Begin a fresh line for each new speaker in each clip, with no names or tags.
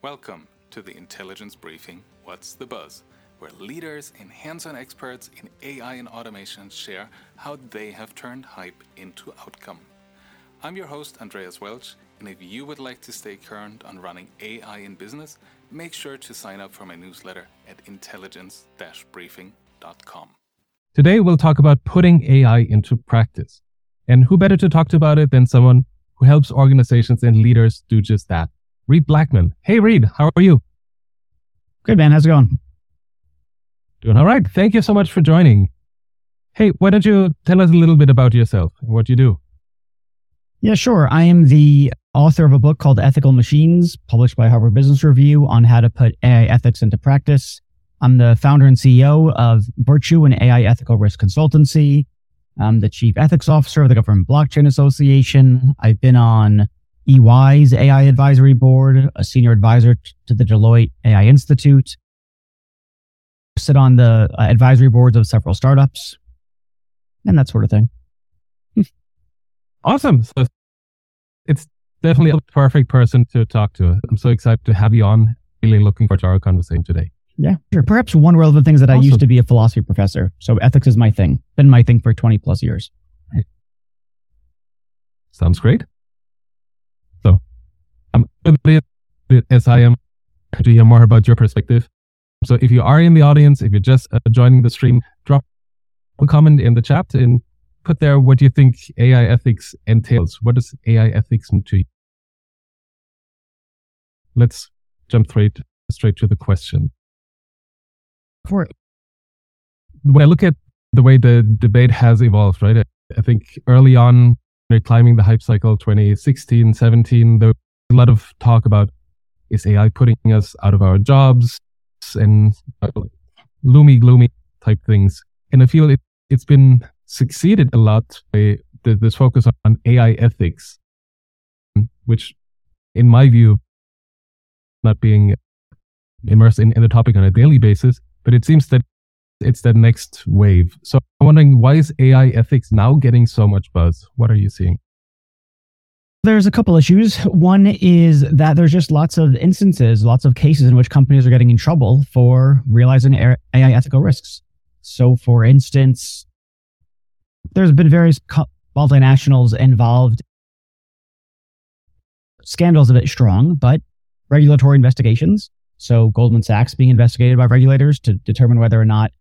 Welcome to the Intelligence Briefing What's the Buzz, where leaders and hands on experts in AI and automation share how they have turned hype into outcome. I'm your host, Andreas Welsch, and if you would like to stay current on running AI in business, make sure to sign up for my newsletter at intelligence briefing.com.
Today, we'll talk about putting AI into practice. And who better to talk to about it than someone who helps organizations and leaders do just that? Reid Blackman. Hey, Reid, how are you?
Good, man. How's it going?
Doing all right. Thank you so much for joining. Hey, why don't you tell us a little bit about yourself and what you do?
Yeah, sure. I am the author of a book called Ethical Machines, published by Harvard Business Review on how to put AI ethics into practice. I'm the founder and CEO of Virtue and AI Ethical Risk Consultancy. I'm the chief ethics officer of the Government Blockchain Association. I've been on EY's AI advisory board, a senior advisor to the Deloitte AI Institute. Sit on the uh, advisory boards of several startups and that sort of thing.
awesome. So it's definitely a perfect person to talk to. I'm so excited to have you on. Really looking forward to our conversation today.
Yeah, sure. Perhaps one relevant thing is that awesome. I used to be a philosophy professor. So ethics is my thing. Been my thing for 20 plus years.
Sounds great. So I'm a bit as I am to hear more about your perspective. So if you are in the audience, if you're just uh, joining the stream, drop a comment in the chat and put there what you think AI ethics entails. What does AI ethics mean to you? Let's jump straight straight to the question.
For it.
When I look at the way the debate has evolved, right? I think early on, climbing the hype cycle 2016, 17, there a lot of talk about is AI putting us out of our jobs and uh, gloomy, gloomy type things. And I feel it, it's been succeeded a lot by this focus on AI ethics, which in my view, not being immersed in, in the topic on a daily basis, but it seems that it's that next wave. So I'm wondering why is AI ethics now getting so much buzz? What are you seeing?
There's a couple issues. One is that there's just lots of instances, lots of cases in which companies are getting in trouble for realizing AI ethical risks. So, for instance, there's been various multinationals involved. Scandals a bit strong, but regulatory investigations. So, Goldman Sachs being investigated by regulators to determine whether or not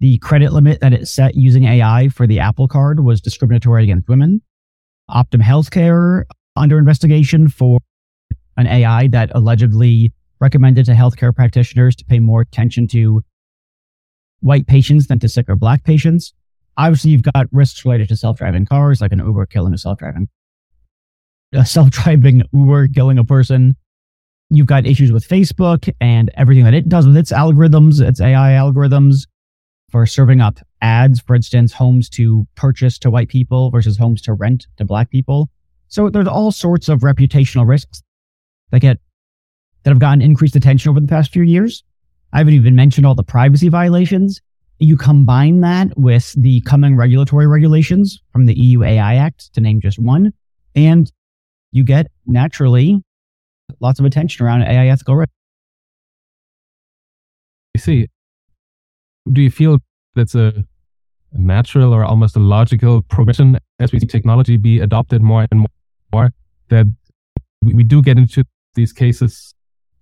the credit limit that it set using AI for the Apple card was discriminatory against women. Optum Healthcare under investigation for an AI that allegedly recommended to healthcare practitioners to pay more attention to white patients than to sick or black patients. Obviously, you've got risks related to self-driving cars, like an Uber killing a self-driving, a self-driving Uber killing a person. You've got issues with Facebook and everything that it does with its algorithms, its AI algorithms for serving up ads, for instance, homes to purchase to white people versus homes to rent to black people. So there's all sorts of reputational risks that get that have gotten increased attention over the past few years. I haven't even mentioned all the privacy violations. You combine that with the coming regulatory regulations from the EU AI Act, to name just one, and you get naturally lots of attention around AI ethical risk.
You see, do you feel that's a, a natural or almost a logical progression as we see technology be adopted more and more that we, we do get into these cases,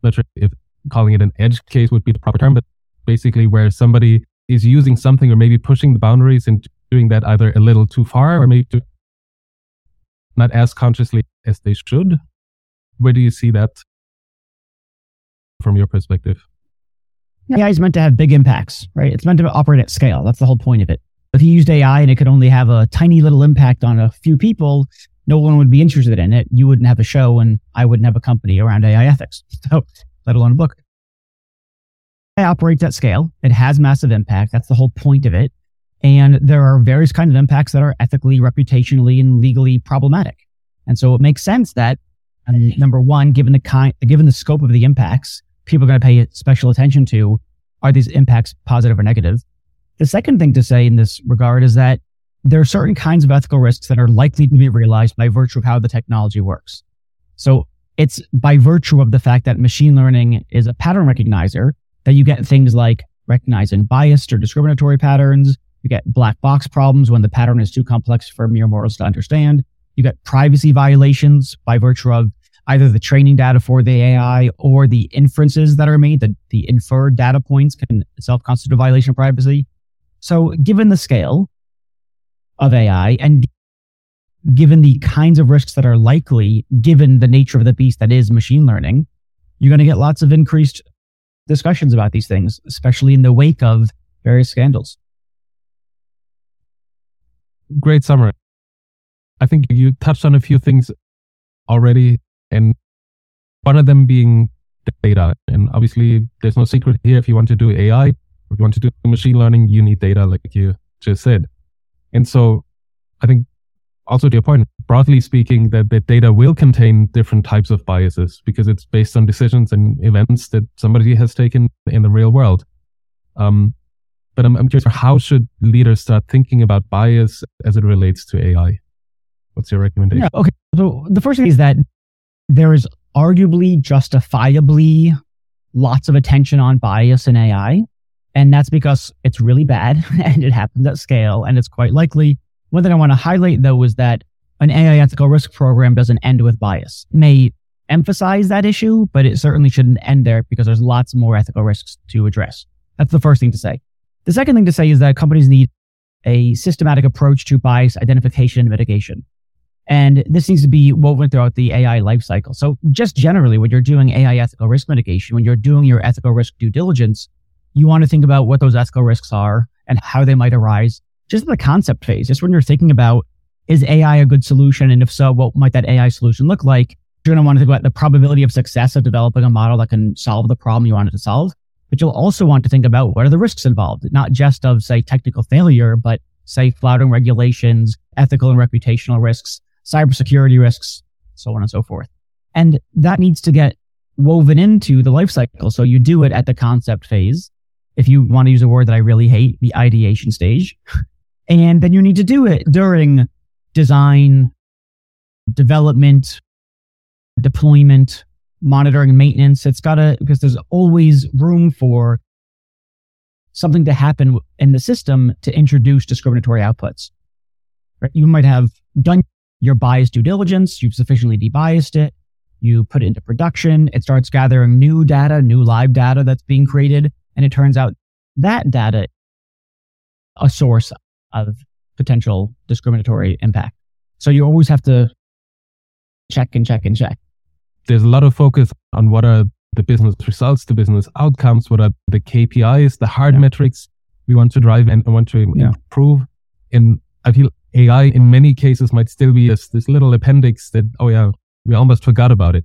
not sure if calling it an edge case would be the proper term, but basically where somebody is using something or maybe pushing the boundaries and doing that either a little too far or maybe not as consciously as they should. Where do you see that from your perspective?
AI is meant to have big impacts, right? It's meant to operate at scale. That's the whole point of it. If you used AI and it could only have a tiny little impact on a few people, no one would be interested in it. You wouldn't have a show and I wouldn't have a company around AI ethics. So, let alone a book. AI operates at scale. It has massive impact. That's the whole point of it. And there are various kinds of impacts that are ethically, reputationally, and legally problematic. And so it makes sense that um, number one, given the kind, given the scope of the impacts, people are going to pay special attention to are these impacts positive or negative? The second thing to say in this regard is that there are certain kinds of ethical risks that are likely to be realized by virtue of how the technology works. So It's by virtue of the fact that machine learning is a pattern recognizer that you get things like recognizing biased or discriminatory patterns. You get black box problems when the pattern is too complex for mere mortals to understand. You get privacy violations by virtue of either the training data for the AI or the inferences that are made, the, the inferred data points can itself constitute a violation of privacy. So given the scale of AI and given the kinds of risks that are likely, given the nature of the beast that is machine learning, you're going to get lots of increased discussions about these things, especially in the wake of various scandals.
Great summary. I think you touched on a few things already, and one of them being data. And obviously, there's no secret here. If you want to do AI, if you want to do machine learning, you need data, like you just said. And so I think also to your point, broadly speaking, that the data will contain different types of biases because it's based on decisions and events that somebody has taken in the real world. Um, but I'm, I'm curious, how should leaders start thinking about bias as it relates to AI? What's your recommendation?
Yeah, okay. So the first thing is that there is arguably justifiably lots of attention on bias in AI. And that's because it's really bad and it happens at scale. And it's quite likely one thing I want to highlight though is that an AI ethical risk program doesn't end with bias. It may emphasize that issue, but it certainly shouldn't end there because there's lots more ethical risks to address. That's the first thing to say. The second thing to say is that companies need a systematic approach to bias identification and mitigation. And this needs to be woven throughout the AI lifecycle. So just generally, when you're doing AI ethical risk mitigation, when you're doing your ethical risk due diligence, you want to think about what those ethical risks are and how they might arise just in the concept phase, just when you're thinking about is AI a good solution? And if so, what might that AI solution look like? You're going to want to think about the probability of success of developing a model that can solve the problem you wanted to solve. But you'll also want to think about what are the risks involved, not just of, say, technical failure, but say flouting regulations, ethical and reputational risks, cybersecurity risks, so on and so forth. And that needs to get woven into the life cycle. So you do it at the concept phase. If you want to use a word that I really hate, the ideation stage. And then you need to do it during design, development, deployment, monitoring and maintenance. It's got to, because there's always room for something to happen in the system to introduce discriminatory outputs. Right? You might have done your bias due diligence, you've sufficiently debiased it, you put it into production, it starts gathering new data, new live data that's being created, and it turns out that data a source of potential discriminatory impact. So you always have to check and check and check.
There's a lot of focus on what are the business results, the business outcomes, what are the KPIs, the hard yeah. metrics we want to drive and want to yeah. improve. And I feel AI in many cases might still be this, this little appendix that, oh yeah, we almost forgot about it.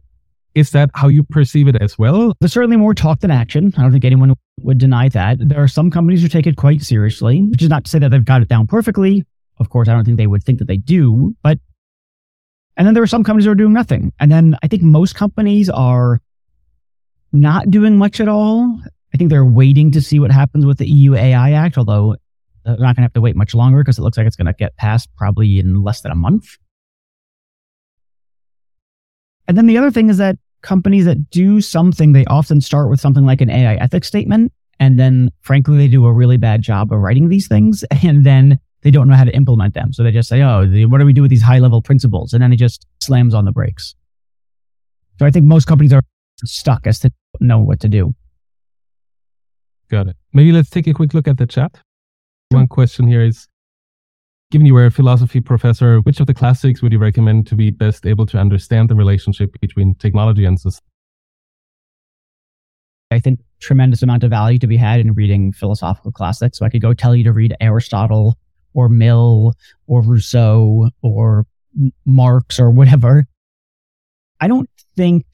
Is that how you perceive it as well?
There's certainly more talk than action. I don't think anyone would deny that. There are some companies who take it quite seriously, which is not to say that they've got it down perfectly. Of course, I don't think they would think that they do, but and then there are some companies who are doing nothing. And then I think most companies are not doing much at all. I think they're waiting to see what happens with the EU AI Act, although they're not going to have to wait much longer because it looks like it's going to get passed probably in less than a month. And then the other thing is that companies that do something, they often start with something like an AI ethics statement. And then, frankly, they do a really bad job of writing these things. And then they don't know how to implement them. So they just say, oh, what do we do with these high level principles? And then it just slams on the brakes. So I think most companies are stuck as to know what to do.
Got it. Maybe let's take a quick look at the chat. One question here is Given you were a philosophy professor, which of the classics would you recommend to be best able to understand the relationship between technology and society?
I think tremendous amount of value to be had in reading philosophical classics. So I could go tell you to read Aristotle or Mill or Rousseau or Marx or whatever. I don't think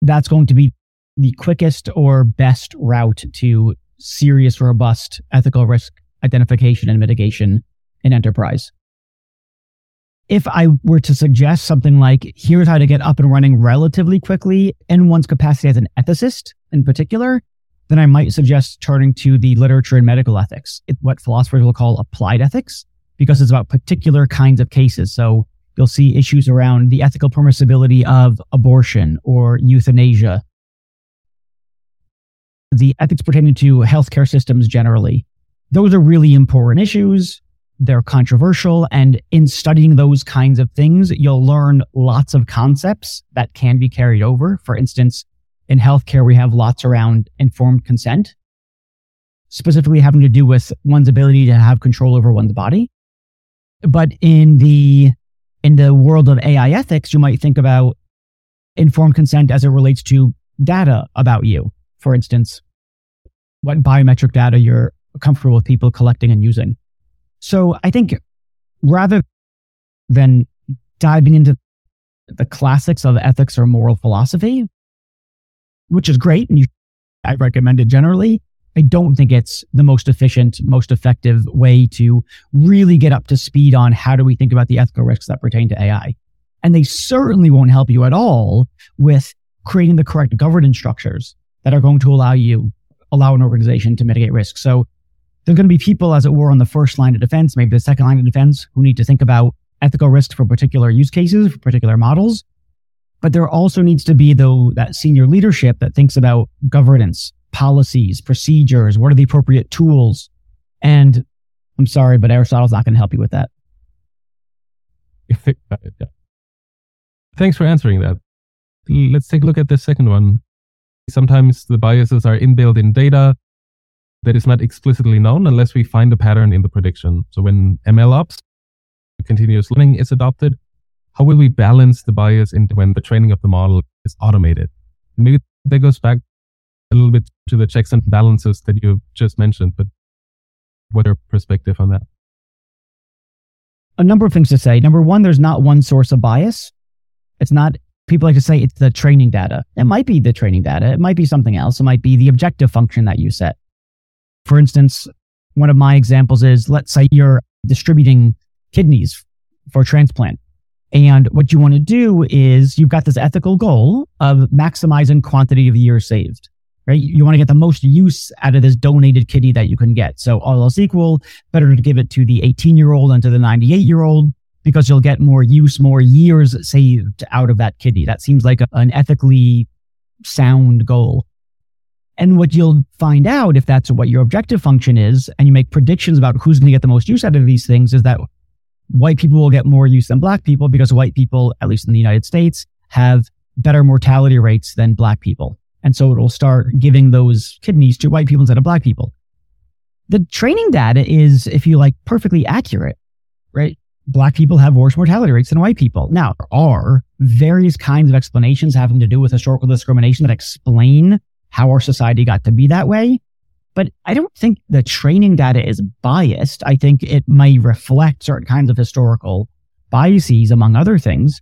that's going to be the quickest or best route to serious, robust ethical risk identification and mitigation in enterprise. If I were to suggest something like, here's how to get up and running relatively quickly in one's capacity as an ethicist in particular, then I might suggest turning to the literature in medical ethics, what philosophers will call applied ethics, because it's about particular kinds of cases. So You'll see issues around the ethical permissibility of abortion or euthanasia, the ethics pertaining to healthcare systems generally. Those are really important issues. They're controversial. And in studying those kinds of things, you'll learn lots of concepts that can be carried over. For instance, in healthcare, we have lots around informed consent, specifically having to do with one's ability to have control over one's body. But in the in the world of AI ethics, you might think about informed consent as it relates to data about you. For instance, what biometric data you're comfortable with people collecting and using. So I think rather than diving into the classics of ethics or moral philosophy, which is great, and you, I recommend it generally. I don't think it's the most efficient, most effective way to really get up to speed on how do we think about the ethical risks that pertain to AI. And they certainly won't help you at all with creating the correct governance structures that are going to allow you, allow an organization to mitigate risk. So there's going to be people, as it were, on the first line of defense, maybe the second line of defense, who need to think about ethical risks for particular use cases, for particular models. But there also needs to be, though, that senior leadership that thinks about governance, policies, procedures, what are the appropriate tools? And I'm sorry, but Aristotle's not going to help you with that.
Thanks for answering that. Let's take a look at the second one. Sometimes the biases are inbuilt in data that is not explicitly known unless we find a pattern in the prediction. So when ML ops, continuous learning is adopted, how will we balance the bias into when the training of the model is automated? Maybe that goes back a little bit to the checks and balances that you just mentioned, but what are your perspective on that?
A number of things to say. Number one, there's not one source of bias. It's not, people like to say it's the training data. It might be the training data. It might be something else. It might be the objective function that you set. For instance, one of my examples is let's say you're distributing kidneys for transplant. And what you want to do is you've got this ethical goal of maximizing quantity of years saved, right? You want to get the most use out of this donated kidney that you can get. So all else equal, better to give it to the 18 year old than to the 98 year old because you'll get more use, more years saved out of that kidney. That seems like a, an ethically sound goal. And what you'll find out if that's what your objective function is, and you make predictions about who's going to get the most use out of these things, is that white people will get more use than black people because white people, at least in the United States, have better mortality rates than black people. And so it will start giving those kidneys to white people instead of black people. The training data is, if you like, perfectly accurate, right? Black people have worse mortality rates than white people. Now, there are various kinds of explanations having to do with historical discrimination that explain how our society got to be that way. But I don't think the training data is biased. I think it may reflect certain kinds of historical biases, among other things.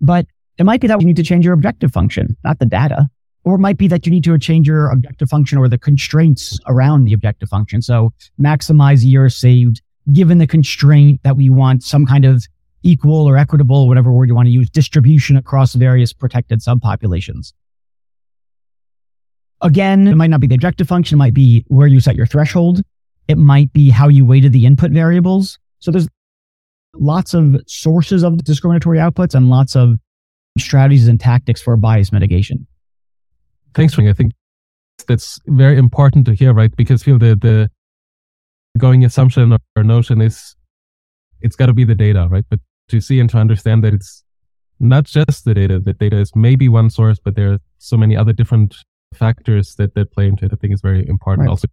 But it might be that you need to change your objective function, not the data. Or it might be that you need to change your objective function or the constraints around the objective function. So maximize years saved, given the constraint that we want some kind of equal or equitable, whatever word you want to use, distribution across various protected subpopulations. Again, it might not be the objective function. It might be where you set your threshold. It might be how you weighted the input variables. So there's lots of sources of discriminatory outputs and lots of strategies and tactics for bias mitigation.
Thanks, Ring. I think that's very important to hear, right? Because feel the the going assumption or notion is it's got to be the data, right? But to see and to understand that it's not just the data. The data is maybe one source, but there are so many other different factors that, that play into it, I think is very important right. also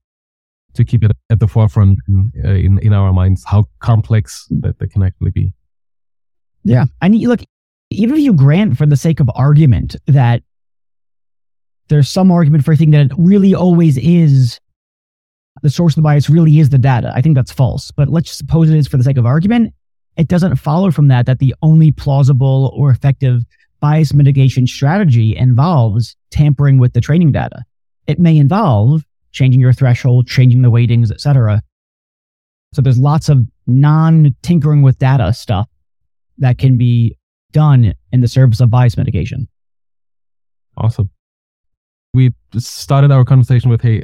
to keep it at the forefront in, uh, in, in our minds, how complex that, that can actually be.
Yeah. And look, even if you grant for the sake of argument that there's some argument for a thing that it really always is the source of the bias really is the data. I think that's false. But let's suppose it is for the sake of argument. It doesn't follow from that that the only plausible or effective bias mitigation strategy involves tampering with the training data. It may involve changing your threshold, changing the weightings, etc. So there's lots of non-tinkering with data stuff that can be done in the service of bias mitigation.
Awesome. We started our conversation with, hey,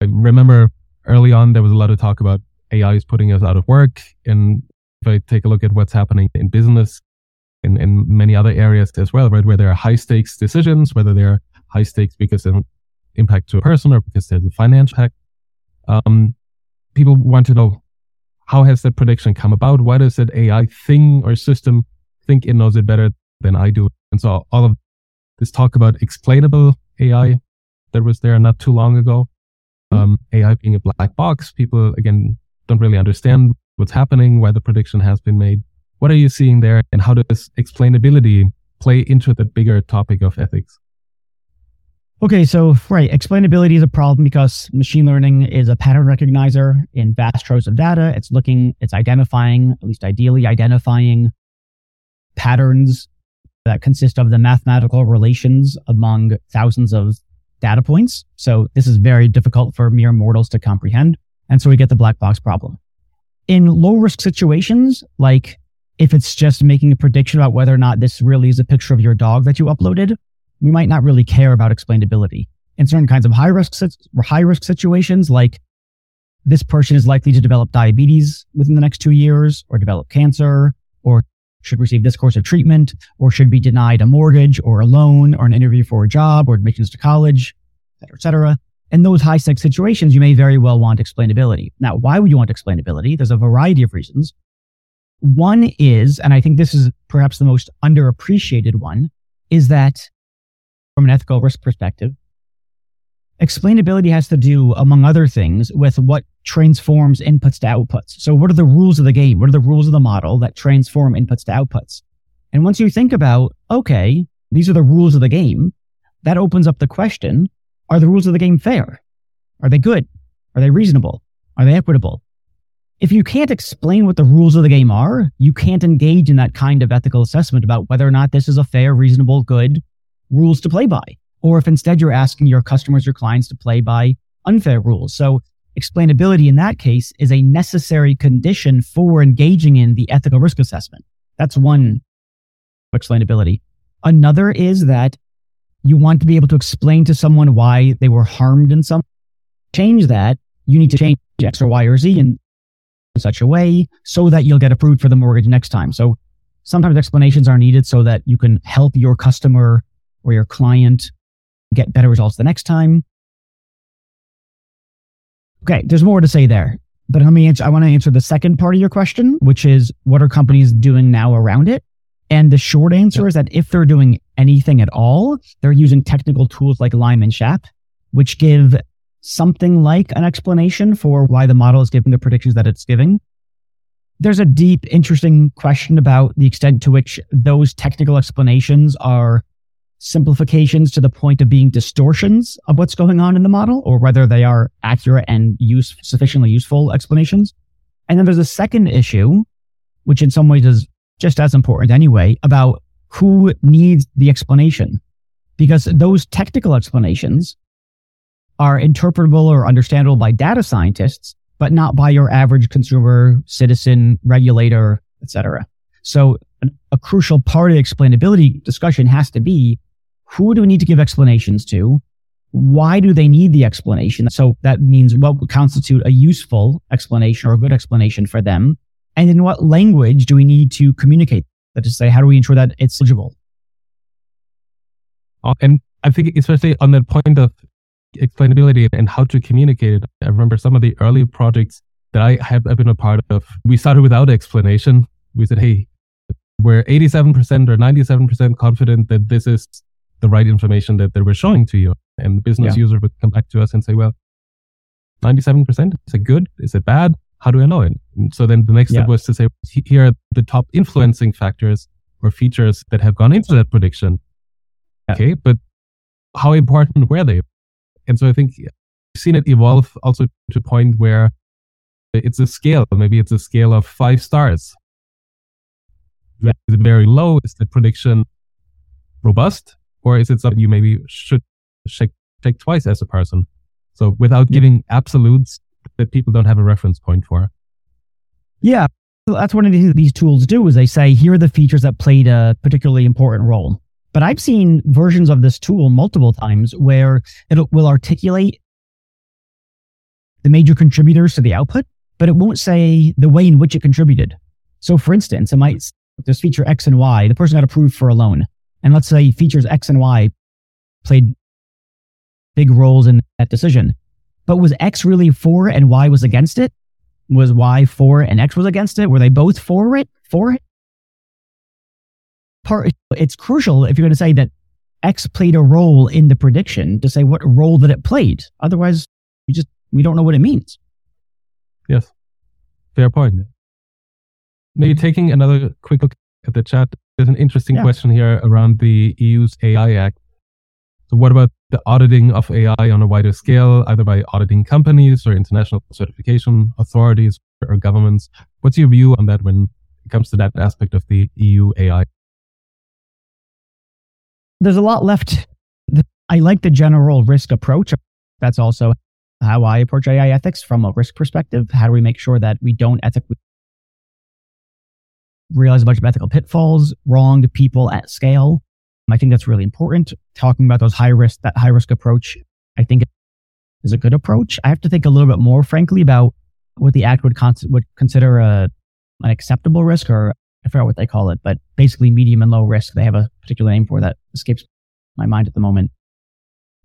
I remember early on there was a lot of talk about AI is putting us out of work. And if I take a look at what's happening in business, in, in many other areas as well, right? Where there are high stakes decisions, whether they're high stakes because of impact to a person or because there's a financial impact. Um, people want to know how has that prediction come about? Why does that AI thing or system think it knows it better than I do? And so all of this talk about explainable AI that was there not too long ago, um, AI being a black box, people again don't really understand what's happening, why the prediction has been made. What are you seeing there, and how does explainability play into the bigger topic of ethics?
Okay, so right, explainability is a problem because machine learning is a pattern recognizer in vast troves of data. It's looking, it's identifying, at least ideally identifying patterns that consist of the mathematical relations among thousands of data points. So this is very difficult for mere mortals to comprehend. And so we get the black box problem. In low risk situations, like if it's just making a prediction about whether or not this really is a picture of your dog that you uploaded, we might not really care about explainability. In certain kinds of high risk, high risk situations, like this person is likely to develop diabetes within the next two years or develop cancer or should receive this course of treatment or should be denied a mortgage or a loan or an interview for a job or admissions to college, et cetera, et cetera. In those high stakes situations, you may very well want explainability. Now, why would you want explainability? There's a variety of reasons. One is, and I think this is perhaps the most underappreciated one, is that from an ethical risk perspective. Explainability has to do, among other things, with what transforms inputs to outputs. So what are the rules of the game? What are the rules of the model that transform inputs to outputs? And once you think about, okay, these are the rules of the game, that opens up the question, are the rules of the game fair? Are they good? Are they reasonable? Are they equitable? If you can't explain what the rules of the game are, you can't engage in that kind of ethical assessment about whether or not this is a fair, reasonable, good, rules to play by, or if instead you're asking your customers or clients to play by unfair rules. So explainability in that case is a necessary condition for engaging in the ethical risk assessment. That's one explainability. Another is that you want to be able to explain to someone why they were harmed in some change that you need to change X or Y or Z in such a way so that you'll get approved for the mortgage next time. So sometimes explanations are needed so that you can help your customer or your client get better results the next time. Okay, there's more to say there. But let me answer, I want to answer the second part of your question, which is what are companies doing now around it? And the short answer is that if they're doing anything at all, they're using technical tools like Lime and SHAP, which give something like an explanation for why the model is giving the predictions that it's giving. There's a deep, interesting question about the extent to which those technical explanations are simplifications to the point of being distortions of what's going on in the model or whether they are accurate and use, sufficiently useful explanations. And then there's a second issue, which in some ways is just as important anyway, about who needs the explanation. Because those technical explanations are interpretable or understandable by data scientists, but not by your average consumer, citizen, regulator, etc. So a crucial part of the explainability discussion has to be who do we need to give explanations to? Why do they need the explanation? So that means what would constitute a useful explanation or a good explanation for them? And in what language do we need to communicate? That is to say, how do we ensure that it's legible?
Uh, and I think especially on the point of explainability and how to communicate it, I remember some of the early projects that I have been a part of. We started without explanation. We said, hey, we're 87% or 97% confident that this is the right information that they were showing to you. And the business yeah. user would come back to us and say, well, 97%, is it good? Is it bad? How do I know it? And so then the next yeah. step was to say, here are the top influencing factors or features that have gone into that prediction. Yeah. Okay. But how important were they? And so I think we've seen it evolve also to a point where it's a scale. Maybe it's a scale of five stars. Is it very low? Is the prediction robust? or is it something you maybe should check, check twice as a person? So without giving absolutes that people don't have a reference point for.
Yeah. That's one of the things these tools do is they say, here are the features that played a particularly important role. But I've seen versions of this tool multiple times where it will articulate the major contributors to the output, but it won't say the way in which it contributed. So for instance, it might there's feature X and Y. The person got approved for a loan. And let's say features X and Y played big roles in that decision. But was X really for and Y was against it? Was Y for and X was against it? Were they both for it? For it? Part, it's crucial if you're going to say that X played a role in the prediction to say what role that it played. Otherwise, we just we don't know what it means.
Yes, fair point. Maybe mm-hmm. taking another quick look at the chat. There's an interesting yeah. question here around the EU's AI Act. So, what about the auditing of AI on a wider scale, either by auditing companies or international certification authorities or governments? What's your view on that when it comes to that aspect of the EU AI
there's a lot left. I like the general risk approach. That's also how I approach AI ethics from a risk perspective. How do we make sure that we don't ethically realize a bunch of ethical pitfalls, wronged people at scale? I think that's really important. Talking about those high risk, that high risk approach, I think is a good approach. I have to think a little bit more, frankly, about what the act would, con- would consider a, an acceptable risk or I forgot what they call it, but basically medium and low risk. They have a particular name for that escapes my mind at the moment.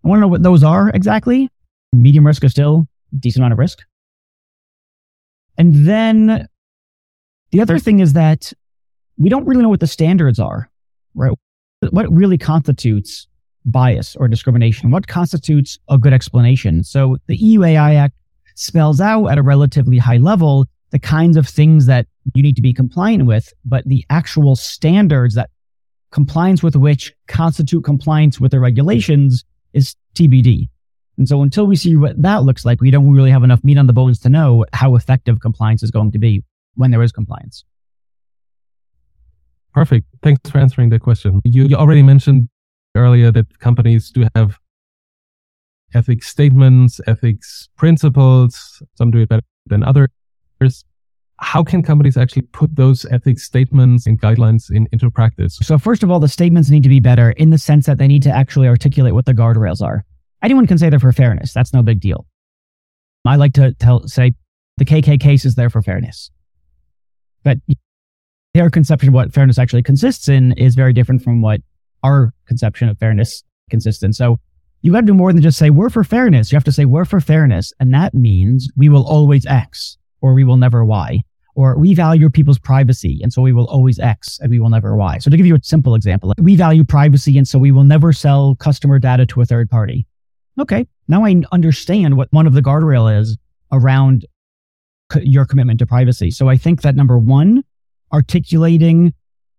I want to know what those are exactly. Medium risk is still a decent amount of risk. And then the other thing is that we don't really know what the standards are, right? What really constitutes bias or discrimination? What constitutes a good explanation? So the EU AI Act spells out at a relatively high level the kinds of things that you need to be compliant with, but the actual standards that compliance with which constitute compliance with the regulations is TBD. And so until we see what that looks like, we don't really have enough meat on the bones to know how effective compliance is going to be when there is compliance.
Perfect. Thanks for answering that question. You, you already mentioned earlier that companies do have ethics statements, ethics principles. Some do it better than others how can companies actually put those ethics statements and guidelines in, into practice?
So, first of all, the statements need to be better in the sense that they need to actually articulate what the guardrails are. Anyone can say they're for fairness. That's no big deal. I like to tell, say the KKK case is there for fairness. But their conception of what fairness actually consists in is very different from what our conception of fairness consists in. So you got to do more than just say, we're for fairness. You have to say, we're for fairness. And that means we will always X or we will never Y. Or we value people's privacy, and so we will always X and we will never Y. So to give you a simple example, we value privacy, and so we will never sell customer data to a third party. Okay, now I understand what one of the guardrail is around your commitment to privacy. So I think that number one, articulating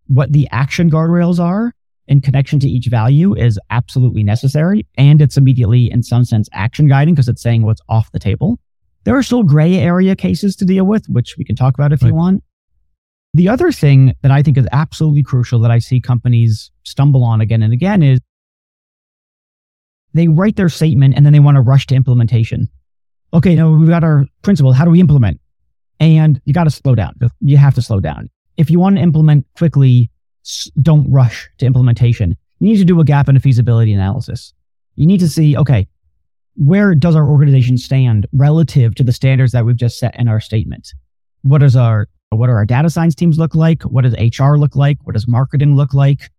what the action guardrails are in connection to each value is absolutely necessary. And it's immediately, in some sense, action guiding because it's saying what's off the table. There are still gray area cases to deal with, which we can talk about if right. you want. The other thing that I think is absolutely crucial that I see companies stumble on again and again is they write their statement and then they want to rush to implementation. Okay, now we've got our principle. How do we implement? And you got to slow down. You have to slow down. If you want to implement quickly, don't rush to implementation. You need to do a gap and a feasibility analysis. You need to see, okay, where does our organization stand relative to the standards that we've just set in our statement? What does our what are our data science teams look like? What does HR look like? What does marketing look like?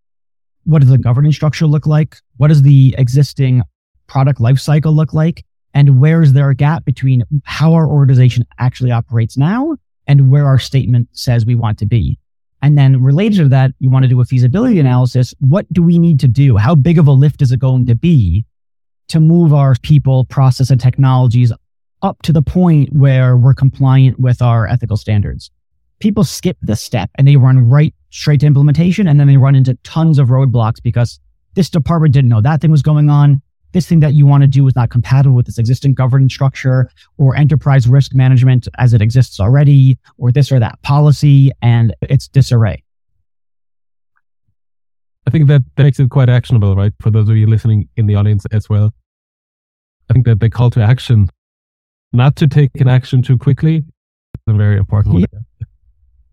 What does the governance structure look like? What does the existing product lifecycle look like? And where is there a gap between how our organization actually operates now and where our statement says we want to be? And then related to that, you want to do a feasibility analysis. What do we need to do? How big of a lift is it going to be to move our people, process, and technologies up to the point where we're compliant with our ethical standards. People skip this step and they run right straight to implementation and then they run into tons of roadblocks because this department didn't know that thing was going on. This thing that you want to do is not compatible with this existing governance structure or enterprise risk management as it exists already, or this or that policy, and it's disarray.
I think that, that makes it quite actionable, right? For those of you listening in the audience as well. I think that the call to action, not to take an action too quickly, is a very important yeah. one.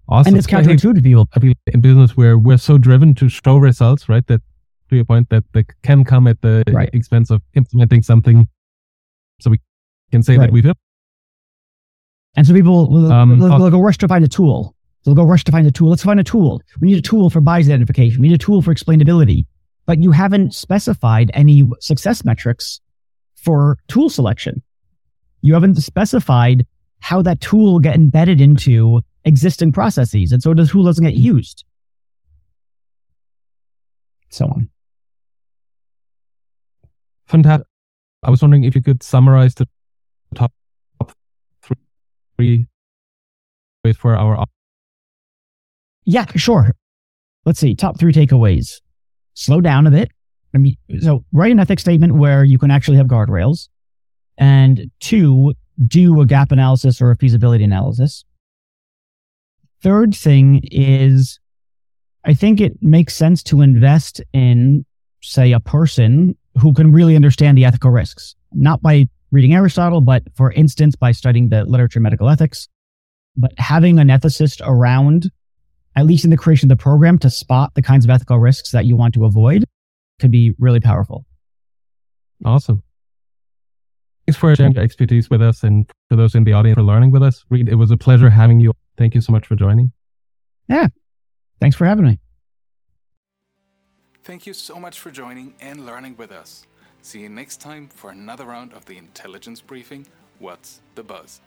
Awesome. And it's counterintuitive, people.
I mean, in business where we're so driven to show results, right? That to your point, that they can come at the right. expense of implementing something. So we can say right. that we've
and so people will, um, will, will go rush to find a tool they'll go rush to find a tool. Let's find a tool. We need a tool for bias identification. We need a tool for explainability. But you haven't specified any success metrics for tool selection. You haven't specified how that tool will get embedded into existing processes. And so the tool doesn't get used. So on.
Fantastic. I was wondering if you could summarize the top three ways for our.
Yeah, sure. Let's see. Top three takeaways. Slow down a bit. I mean, so write an ethics statement where you can actually have guardrails. And two, do a gap analysis or a feasibility analysis. Third thing is, I think it makes sense to invest in, say, a person who can really understand the ethical risks, not by reading Aristotle, but for instance, by studying the literature medical ethics. But having an ethicist around, at least in the creation of the program, to spot the kinds of ethical risks that you want to avoid could be really powerful.
Awesome. Thanks for sharing your expertise with us and for those in the audience for learning with us. Reid, it was a pleasure having you. Thank you so much for joining.
Yeah. Thanks for having me.
Thank you so much for joining and learning with us. See you next time for another round of the intelligence briefing What's the Buzz?